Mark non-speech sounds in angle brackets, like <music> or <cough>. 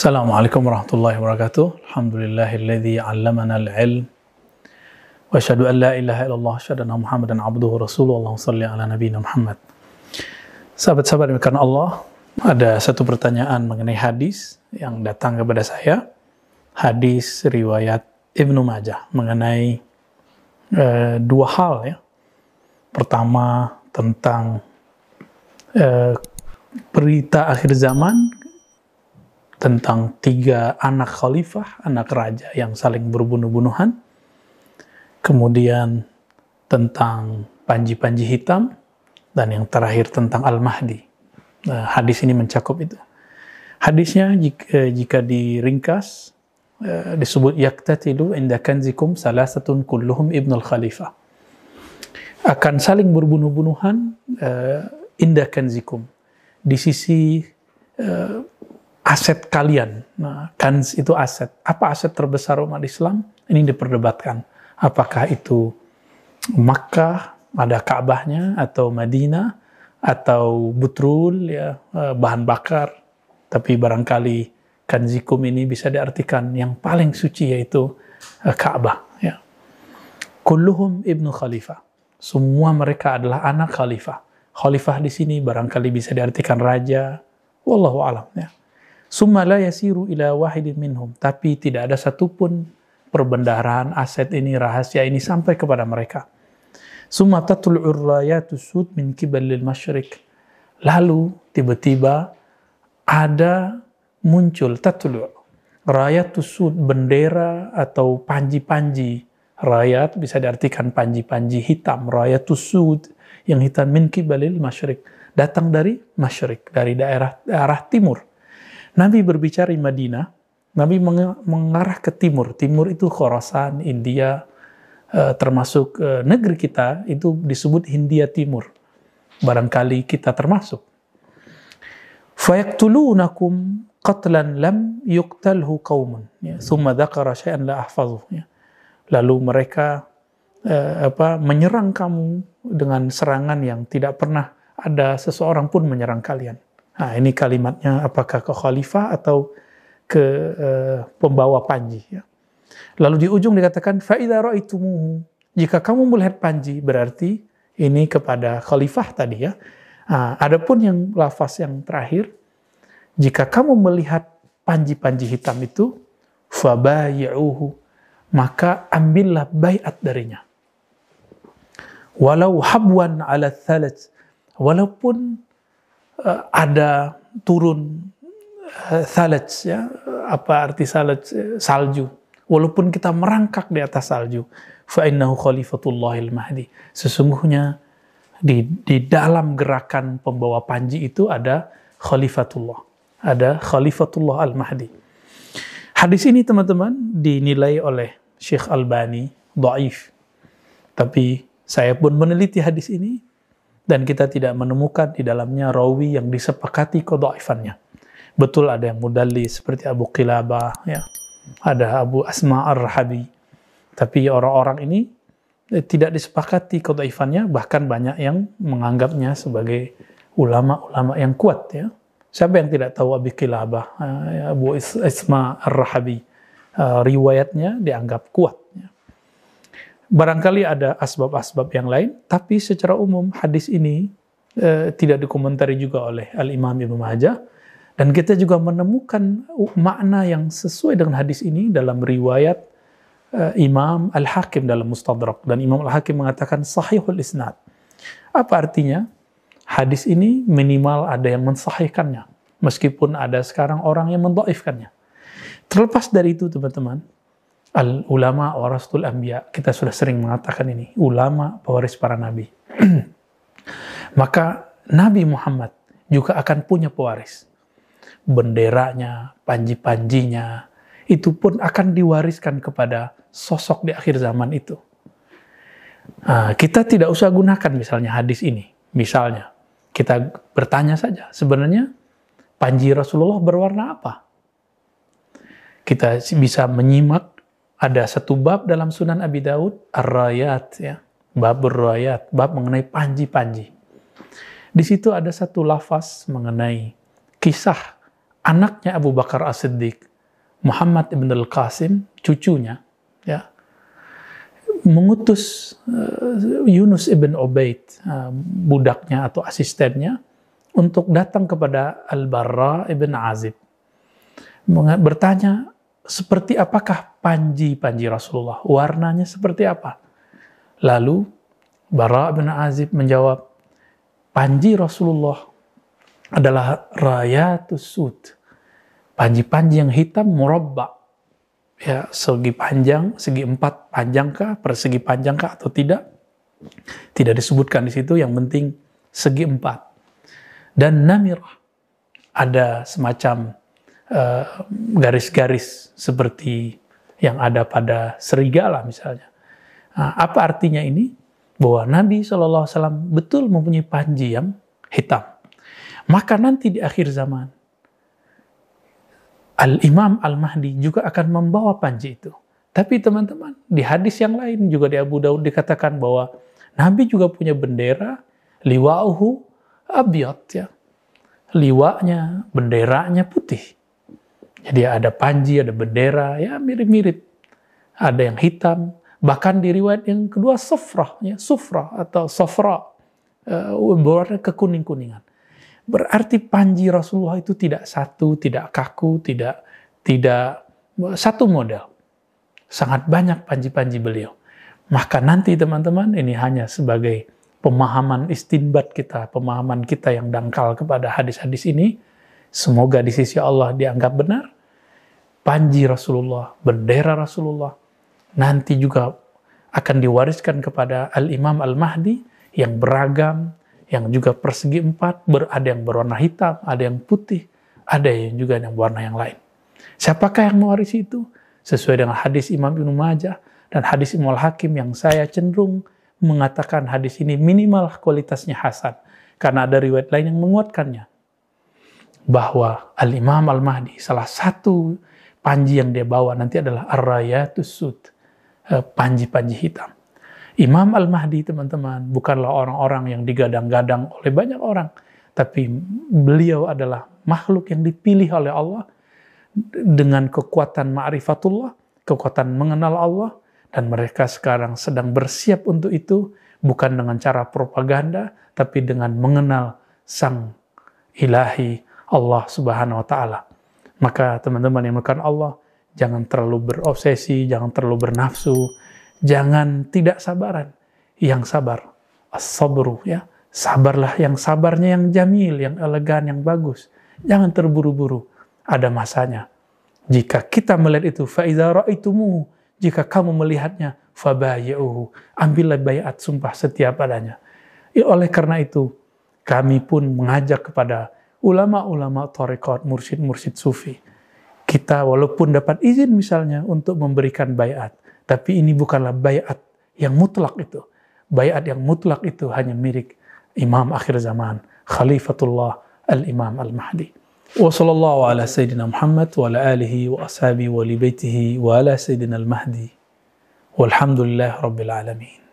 Assalamualaikum warahmatullahi wabarakatuh. Alhamdulillahilladzi 'allamana al-'ilm. Wa asyhadu an la ilaha illallah asyhadu anna Muhammadan abduhu rasulullah. Allahumma shalli ala nabiyina Muhammad. Sahabat-sahabat yang Allah, ada satu pertanyaan mengenai hadis yang datang kepada saya. Hadis riwayat Ibnu Majah mengenai uh, dua hal ya. Pertama tentang uh, berita akhir zaman tentang tiga anak khalifah, anak raja yang saling berbunuh-bunuhan. Kemudian tentang panji-panji hitam dan yang terakhir tentang Al-Mahdi. Nah, hadis ini mencakup itu. Hadisnya jika, eh, jika diringkas eh, disebut yaktatilu inda kanzikum salasatun kulluhum ibnul khalifah. Akan saling berbunuh-bunuhan uh, inda kanzikum di sisi aset kalian. Nah, kans itu aset. Apa aset terbesar umat Islam? Ini diperdebatkan. Apakah itu Makkah, ada Ka'bahnya, atau Madinah, atau Butrul, ya, eh, bahan bakar. Tapi barangkali kanzikum ini bisa diartikan yang paling suci yaitu eh, Ka'bah. Ya. Kulluhum ibnu khalifah. Semua mereka adalah anak khalifah. Khalifah di sini barangkali bisa diartikan raja. Wallahu alam. Ya Summa la yasiru ila wahidin minhum. Tapi tidak ada satupun perbendaharaan aset ini, rahasia ini sampai kepada mereka. Summa tatlu'ur rayatu sud min kibalil masyrik. Lalu tiba-tiba ada muncul tatlu' rayat sud bendera atau panji-panji rayat bisa diartikan panji-panji hitam rayat sud yang hitam min kibalil masyrik datang dari masyrik dari daerah daerah timur Nabi berbicara di Madinah, Nabi mengarah ke timur. Timur itu Khorasan, India, eh, termasuk eh, negeri kita itu disebut Hindia Timur. Barangkali kita termasuk. Fayaktulunakum qatlan lam yuqtalhu qaumun. Ya, summa syai'an la ahfazuh. Ya. Lalu mereka eh, apa menyerang kamu dengan serangan yang tidak pernah ada seseorang pun menyerang kalian. Nah, ini kalimatnya apakah ke khalifah atau ke uh, pembawa panji. Ya. Lalu di ujung dikatakan. Jika kamu melihat panji berarti ini kepada khalifah tadi ya. Nah, adapun yang lafaz yang terakhir jika kamu melihat panji-panji hitam itu fabayi'uhu maka ambillah bayat darinya. Walau habwan ala thalaj walaupun ada turun uh, salaj ya. Apa arti salaj? Salju. Walaupun kita merangkak di atas salju fa innahu khalifatullahil mahdi. Sesungguhnya di di dalam gerakan pembawa panji itu ada khalifatullah. Ada khalifatullah al mahdi hadis ini teman-teman dinilai oleh Syekh Albani dhaif tapi saya pun meneliti hadis ini dan kita tidak menemukan di dalamnya rawi yang disepakati kodaifannya. Betul ada yang mudalli seperti Abu Qilabah, ya. ada Abu Asma Ar-Rahabi. Tapi orang-orang ini eh, tidak disepakati kodaifannya, bahkan banyak yang menganggapnya sebagai ulama-ulama yang kuat. Ya. Siapa yang tidak tahu Abu Qilabah, eh, Abu Asma Ar-Rahabi, eh, riwayatnya dianggap kuat. Barangkali ada asbab-asbab yang lain, tapi secara umum hadis ini eh, tidak dikomentari juga oleh Al-Imam Ibnu Majah. Dan kita juga menemukan makna yang sesuai dengan hadis ini dalam riwayat eh, Imam Al-Hakim dalam Mustadrak. Dan Imam Al-Hakim mengatakan sahihul isnad. Apa artinya? Hadis ini minimal ada yang mensahihkannya. Meskipun ada sekarang orang yang mendoifkannya. Terlepas dari itu teman-teman, al ulama warasul anbiya. Kita sudah sering mengatakan ini ulama pewaris para nabi. <clears throat> Maka Nabi Muhammad juga akan punya pewaris. Benderanya panji-panjinya itu pun akan diwariskan kepada sosok di akhir zaman itu. Nah, kita tidak usah gunakan misalnya hadis ini. Misalnya kita bertanya saja sebenarnya panji Rasulullah berwarna apa? Kita bisa menyimak ada satu bab dalam Sunan Abi Daud, Ar-Rayat ya. Bab Ar-Rayat, bab mengenai panji-panji. Di situ ada satu lafaz mengenai kisah anaknya Abu Bakar As-Siddiq, Muhammad ibn al-Qasim, cucunya, ya, mengutus uh, Yunus ibn Ubaid, uh, budaknya atau asistennya, untuk datang kepada Al-Barra ibn Azib. Bertanya, seperti apakah panji-panji Rasulullah? Warnanya seperti apa? Lalu Bara bin Azib menjawab, panji Rasulullah adalah rayatus sud. Panji-panji yang hitam murabba. Ya, segi panjang, segi empat panjangkah, persegi panjangkah atau tidak? Tidak disebutkan di situ, yang penting segi empat. Dan namirah, ada semacam eh, garis-garis uh, seperti yang ada pada serigala misalnya. Nah, apa artinya ini? Bahwa Nabi SAW betul mempunyai panji yang hitam. Maka nanti di akhir zaman, Al-Imam Al-Mahdi juga akan membawa panji itu. Tapi teman-teman, di hadis yang lain juga di Abu Daud dikatakan bahwa Nabi juga punya bendera, liwa'uhu abiyat ya. Liwanya, benderanya putih. Jadi ada panji, ada bendera, ya mirip-mirip. Ada yang hitam, bahkan di riwayat yang kedua sofrah, ya, sufrah atau sofra, uh, berwarna kekuning-kuningan. Berarti panji Rasulullah itu tidak satu, tidak kaku, tidak tidak satu model. Sangat banyak panji-panji beliau. Maka nanti teman-teman ini hanya sebagai pemahaman istinbat kita, pemahaman kita yang dangkal kepada hadis-hadis ini. Semoga di sisi Allah dianggap benar. Panji Rasulullah, bendera Rasulullah, nanti juga akan diwariskan kepada Al-Imam Al-Mahdi yang beragam, yang juga persegi empat, ada yang berwarna hitam, ada yang putih, ada yang juga yang warna yang lain. Siapakah yang mewarisi itu? Sesuai dengan hadis Imam Ibnu Majah dan hadis Imam Al-Hakim yang saya cenderung mengatakan hadis ini minimal kualitasnya hasan. Karena ada riwayat lain yang menguatkannya. Bahwa Al-Imam Al-Mahdi, salah satu panji yang dia bawa nanti adalah Ar-Rayatus Sud. Eh, panji-panji hitam. Imam Al-Mahdi teman-teman bukanlah orang-orang yang digadang-gadang oleh banyak orang. Tapi beliau adalah makhluk yang dipilih oleh Allah dengan kekuatan ma'rifatullah, kekuatan mengenal Allah, dan mereka sekarang sedang bersiap untuk itu bukan dengan cara propaganda, tapi dengan mengenal Sang Ilahi Allah Subhanahu wa taala. Maka teman-teman yang melakukan Allah, jangan terlalu berobsesi, jangan terlalu bernafsu, jangan tidak sabaran. Yang sabar, as-sabru ya. Sabarlah yang sabarnya yang jamil, yang elegan, yang bagus. Jangan terburu-buru. Ada masanya. Jika kita melihat itu, faizaroh itu mu, jika kamu melihatnya, fabayyuhu, ambillah bayat sumpah setiap padanya. Ya, oleh karena itu, kami pun mengajak kepada ulama-ulama tarekat, mursyid-mursyid sufi. Kita walaupun dapat izin misalnya untuk memberikan bayat, tapi ini bukanlah bayat yang mutlak itu. Bayat yang mutlak itu hanya milik Imam akhir zaman, Khalifatullah Al-Imam Al-Mahdi. Wa sallallahu ala Sayyidina Muhammad wa ala alihi wa ashabi wa li baitihi wa ala Sayyidina Al-Mahdi. Walhamdulillah Rabbil Alamin.